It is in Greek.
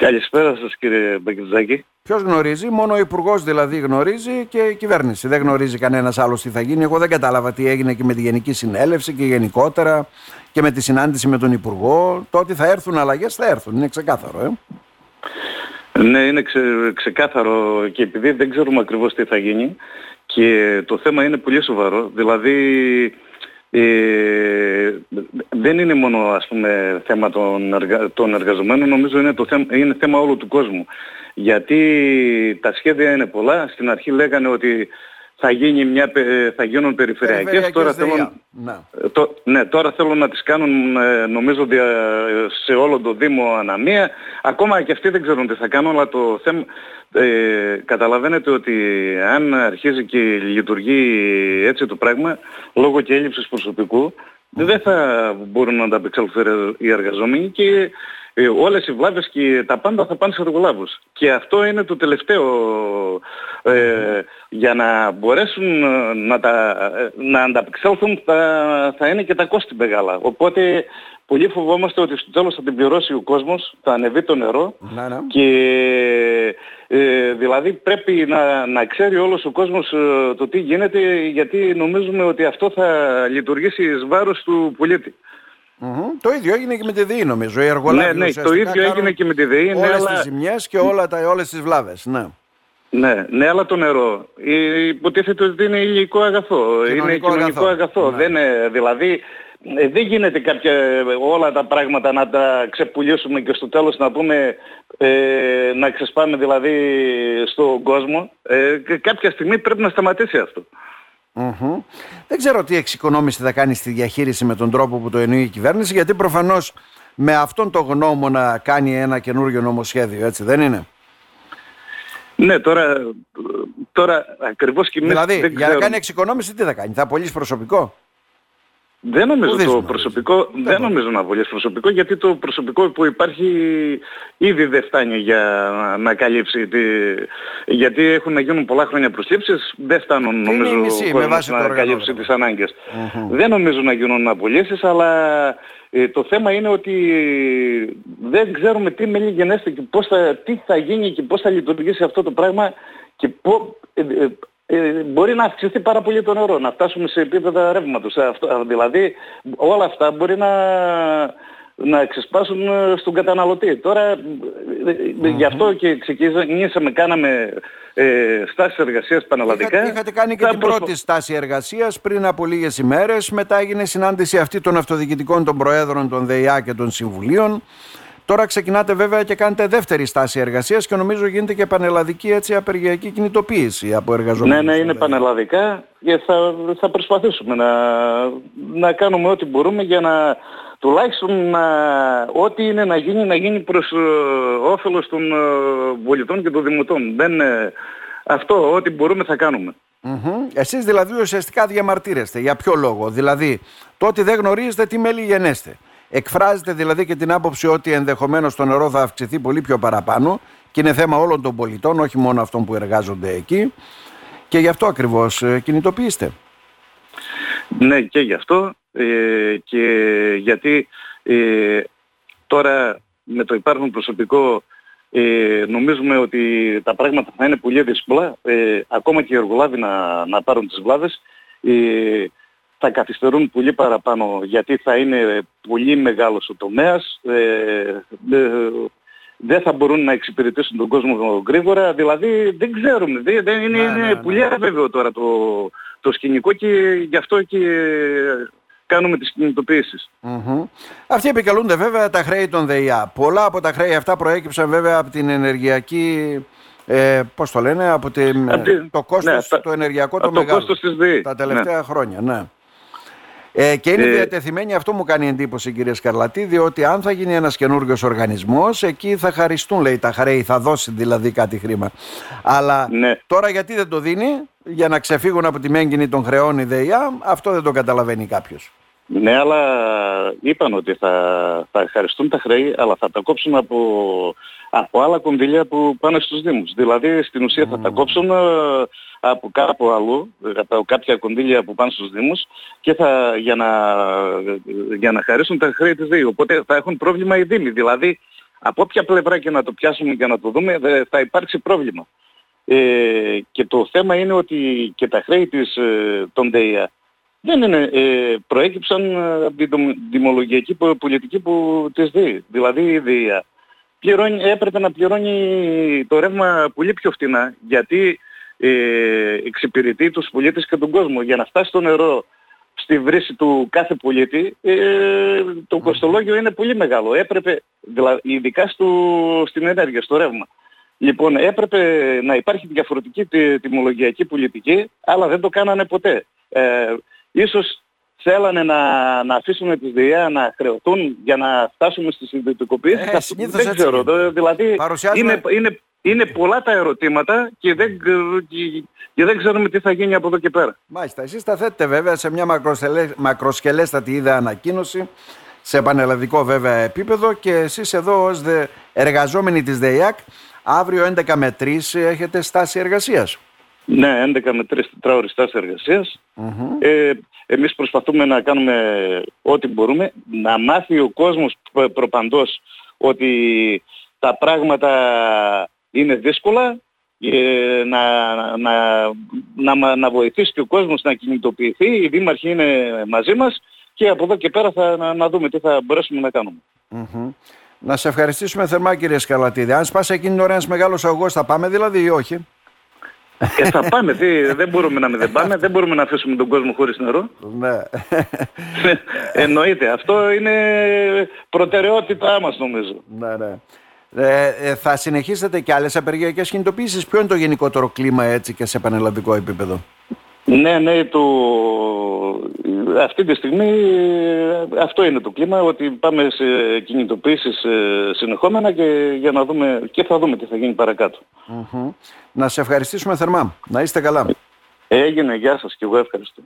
Καλησπέρα σας κύριε Μπεκιτζάκη. Ποιος γνωρίζει, μόνο ο υπουργός δηλαδή γνωρίζει και η κυβέρνηση. Δεν γνωρίζει κανένας άλλος τι θα γίνει. Εγώ δεν κατάλαβα τι έγινε και με τη Γενική Συνέλευση και γενικότερα και με τη συνάντηση με τον Υπουργό. Το ότι θα έρθουν αλλαγές θα έρθουν, είναι ξεκάθαρο. Ε; Ναι, είναι ξε, ξεκάθαρο και επειδή δεν ξέρουμε ακριβώς τι θα γίνει και το θέμα είναι πολύ σοβαρό. Δηλαδή ε, δεν είναι μόνο ας πούμε θέμα των, εργα... των εργαζομένων, νομίζω είναι, το θέμα, είναι θέμα όλου του κόσμου. Γιατί τα σχέδια είναι πολλά. Στην αρχή λέγανε ότι θα, γίνει μια, θα γίνουν περιφερειακές. Τώρα θέλω, ναι. Το, ναι, τώρα θέλουν να τις κάνουν ε, νομίζω σε όλο το Δήμο αναμία. Ακόμα και αυτοί δεν ξέρουν τι θα κάνουν, αλλά το θέμα... Ε, καταλαβαίνετε ότι αν αρχίζει και λειτουργεί έτσι το πράγμα, λόγω και έλλειψης προσωπικού, δεν θα μπορούν να ανταπεξέλθουν οι εργαζόμενοι και ε, όλες οι βλάβες και τα πάντα θα πάνε σε εργολάβους. Και αυτό είναι το τελευταίο ε, για να μπορέσουν ε, να, τα, ε, να ανταπεξέλθουν θα, θα είναι και τα κόστη μεγάλα. Οπότε πολύ φοβόμαστε ότι στο τέλος θα την πληρώσει ο κόσμος, θα ανεβεί το νερό να, ναι. και ε, δηλαδή πρέπει να, να ξέρει όλος ο κόσμος το τι γίνεται γιατί νομίζουμε ότι αυτό θα λειτουργήσει εις βάρος του πολίτη. Mm-hmm. Το ίδιο έγινε και με τη ΔΕΗ νομίζω. Οι εργολάβοι ναι, ναι, το ίδιο έγινε και με τη ΔΕΗ. Όλες ναι, αλλά... τις ζημιές και όλα τα, όλες τις βλάβες. Ναι. Ναι, ναι, αλλά το νερό υποτίθεται ότι είναι υλικό αγαθό, είναι κοινωνικό αγαθό. Ναι. Δεν είναι, δηλαδή ε, δεν γίνεται κάποια, όλα τα πράγματα να τα ξεπουλήσουμε και στο τέλος να πούμε ε, να ξεσπάμε δηλαδή στον κόσμο. Ε, κάποια στιγμή πρέπει να σταματήσει αυτό. Mm-hmm. Δεν ξέρω τι εξοικονόμηση θα κάνει στη διαχείριση με τον τρόπο που το εννοεί η κυβέρνηση, γιατί προφανώς με αυτόν τον γνώμονα κάνει ένα καινούργιο νομοσχέδιο, έτσι δεν είναι; Ναι, τώρα, τώρα ακριβώς και Δηλαδή, για να κάνει εξοικονόμηση τι θα κάνει, θα απολύσει προσωπικό; Δεν νομίζω το προσωπικό, δεν, νομίζω να βολιάσει προσωπικό γιατί το προσωπικό που υπάρχει ήδη δεν φτάνει για να καλύψει τη, γιατί έχουν να γίνουν πολλά χρόνια προσλήψεις, δεν φτάνουν νομίζω μισή, να καλύψει τις αναγκες Δεν νομίζω να γίνουν απολύσεις αλλά ε, το θέμα είναι ότι δεν ξέρουμε τι μέλη γενέστε και πώς θα, τι θα γίνει και πώς θα λειτουργήσει αυτό το πράγμα και πό, ε, ε, ε, μπορεί να αυξηθεί πάρα πολύ το νερό, να φτάσουμε σε επίπεδα ρεύματος. Ε, αυτό, δηλαδή όλα αυτά μπορεί να, να ξεσπάσουν ε, στον καταναλωτή. Τώρα γι' αυτό και ξεκινήσαμε, κάναμε ε, στάσεις εργασίας πανελλαδικά. Είχατε, είχατε κάνει και την πρώτη στάση εργασίας πριν από λίγες ημέρες, μετά έγινε συνάντηση αυτή των αυτοδιοικητικών των Προέδρων των ΔΕΙΑ και των Συμβουλίων. Τώρα ξεκινάτε βέβαια και κάνετε δεύτερη στάση εργασίας και νομίζω γίνεται και πανελλαδική έτσι απεργιακή κινητοποίηση από εργαζομένους. Ναι, ναι, είναι πανελλαδικά και θα, θα προσπαθήσουμε να, να κάνουμε ό,τι μπορούμε για να τουλάχιστον να, ό,τι είναι να γίνει, να γίνει προς ε, όφελος των ε, πολιτών και των δημοτών. Δεν, ε, αυτό, ό,τι μπορούμε θα κάνουμε. Mm-hmm. Εσείς δηλαδή ουσιαστικά διαμαρτύρεστε. Για ποιο λόγο; Δηλαδή, το ότι δεν γνωρίζετε τι μέλη γενέστε; Εκφράζεται δηλαδή και την άποψη ότι ενδεχομένως το νερό θα αυξηθεί πολύ πιο παραπάνω και είναι θέμα όλων των πολιτών, όχι μόνο αυτών που εργάζονται εκεί. Και γι' αυτό ακριβώς ε, κινητοποιήστε. Ναι και γι' αυτό ε, και γιατί ε, τώρα με το υπάρχον προσωπικό ε, νομίζουμε ότι τα πράγματα θα είναι πολύ δύσκολα ε, ακόμα και οι εργολάβοι να, να πάρουν τις βλάβες θα καθυστερούν πολύ παραπάνω γιατί θα είναι πολύ μεγάλος ο τομέας, ε, δεν θα μπορούν να εξυπηρετήσουν τον κόσμο γρήγορα, δηλαδή δεν ξέρουμε, δεν, είναι, ναι, ναι, ναι. πολύ αβέβαιο τώρα το, το σκηνικό και γι' αυτό και κάνουμε τις κινητοποιήσεις. Mm-hmm. Αυτοί επικαλούνται βέβαια τα χρέη των ΔΕΙΑ. Πολλά από τα χρέη αυτά προέκυψαν βέβαια από την ενεργειακή ε, πώς το λένε, από την, το κόστος, ναι, το ενεργειακό το, το μεγάλο, κόστος της ΔΕΗ. τα τελευταία χρόνια. Ναι. Ε, και είναι ε... διατεθειμένη, αυτό μου κάνει εντύπωση κύριε Σκαρλατή, διότι αν θα γίνει ένας καινούριο οργανισμός, εκεί θα χαριστούν λέει τα χρέη, θα δώσει δηλαδή κάτι χρήμα. Αλλά ναι. τώρα γιατί δεν το δίνει, για να ξεφύγουν από τη μέγενη των χρεών η ΔΕΙΑ, αυτό δεν το καταλαβαίνει κάποιος. Ναι, αλλά είπαν ότι θα, θα χαριστούν τα χρέη, αλλά θα τα κόψουν από, από άλλα κονδύλια που πάνε στους Δήμους. Δηλαδή στην ουσία θα τα κόψουν ε, από κάπου αλλού, από κάποια κονδύλια που πάνε στους Δήμους και θα, για, να, για να χαρίσουν τα χρέη της Δήμου. Οπότε θα έχουν πρόβλημα οι Δήμοι. Δηλαδή Από όποια πλευρά και να το πιάσουμε και να το δούμε θα υπάρξει πρόβλημα. Ε, και το θέμα είναι ότι και τα χρέη της, ε, των ΔΕΙΑ δεν είναι, ε, προέκυψαν ε, από την δημολογιακή πολιτική που της ΔΕΗ. Δηλαδή η ΔΕΙΑ πληρώνει, έπρεπε να πληρώνει το ρεύμα πολύ πιο φτηνά γιατί ε, εξυπηρετεί τους πολίτες και τον κόσμο. Για να φτάσει το νερό στη βρύση του κάθε πολίτη ε, το κοστολόγιο είναι πολύ μεγάλο. Έπρεπε, δηλαδή, ειδικά στο, στην ενέργεια, στο ρεύμα. Λοιπόν, έπρεπε να υπάρχει διαφορετική τιμολογιακή πολιτική, αλλά δεν το κάνανε ποτέ. Ε, ίσως θέλανε να, να αφήσουμε τις ΔΕΙΑ να χρεωθούν για να φτάσουμε στη συνδετικοποίηση. Ε, δεν ξέρω. Δηλαδή, είναι, είναι, είναι πολλά τα ερωτήματα και δεν, και, δεν ξέρουμε τι θα γίνει από εδώ και πέρα. Μάλιστα. Εσείς τα θέτετε βέβαια σε μια μακροσκελέστατη είδα ανακοίνωση σε πανελλαδικό βέβαια επίπεδο και εσείς εδώ ως δε εργαζόμενοι της ΔΕΙΑΚ Αύριο 11 με 3 έχετε στάση εργασίας. Ναι, 11 με 3 τετράωρη στάση εργασίας. Ε, εμείς προσπαθούμε να κάνουμε ό,τι μπορούμε, να μάθει ο κόσμος προπαντός ότι τα πράγματα είναι δύσκολα, ε, να, να, να, να βοηθήσει και ο κόσμος να κινητοποιηθεί, οι δήμαρχοι είναι μαζί μας και από εδώ και πέρα θα να, να δούμε τι θα μπορέσουμε να κάνουμε. Να σε ευχαριστήσουμε θερμά κύριε Σκαλατίδη. Αν σπάσει εκείνη την ώρα ένας μεγάλος αγωγός θα πάμε δηλαδή ή όχι; Ε, θα πάμε, τι, δεν μπορούμε να μην δεν πάμε, δεν μπορούμε να αφήσουμε τον κόσμο χωρίς νερό. Ναι. Εννοείται, αυτό είναι προτεραιότητά μας νομίζω. Ναι, ναι. Ε, ε, θα συνεχίσετε και άλλες απεργιακές κινητοποίησεις; Ποιο είναι το γενικότερο κλίμα έτσι και σε πανελλαδικό επίπεδο; Ναι, ναι, το... αυτή τη στιγμή αυτό είναι το κλίμα, ότι πάμε σε κινητοποίησεις ε, συνεχόμενα και, για να δούμε, και θα δούμε τι θα γίνει Να σε ευχαριστήσουμε θερμά. Να είστε καλά. Έγινε, γεια σας και εγώ ευχαριστώ.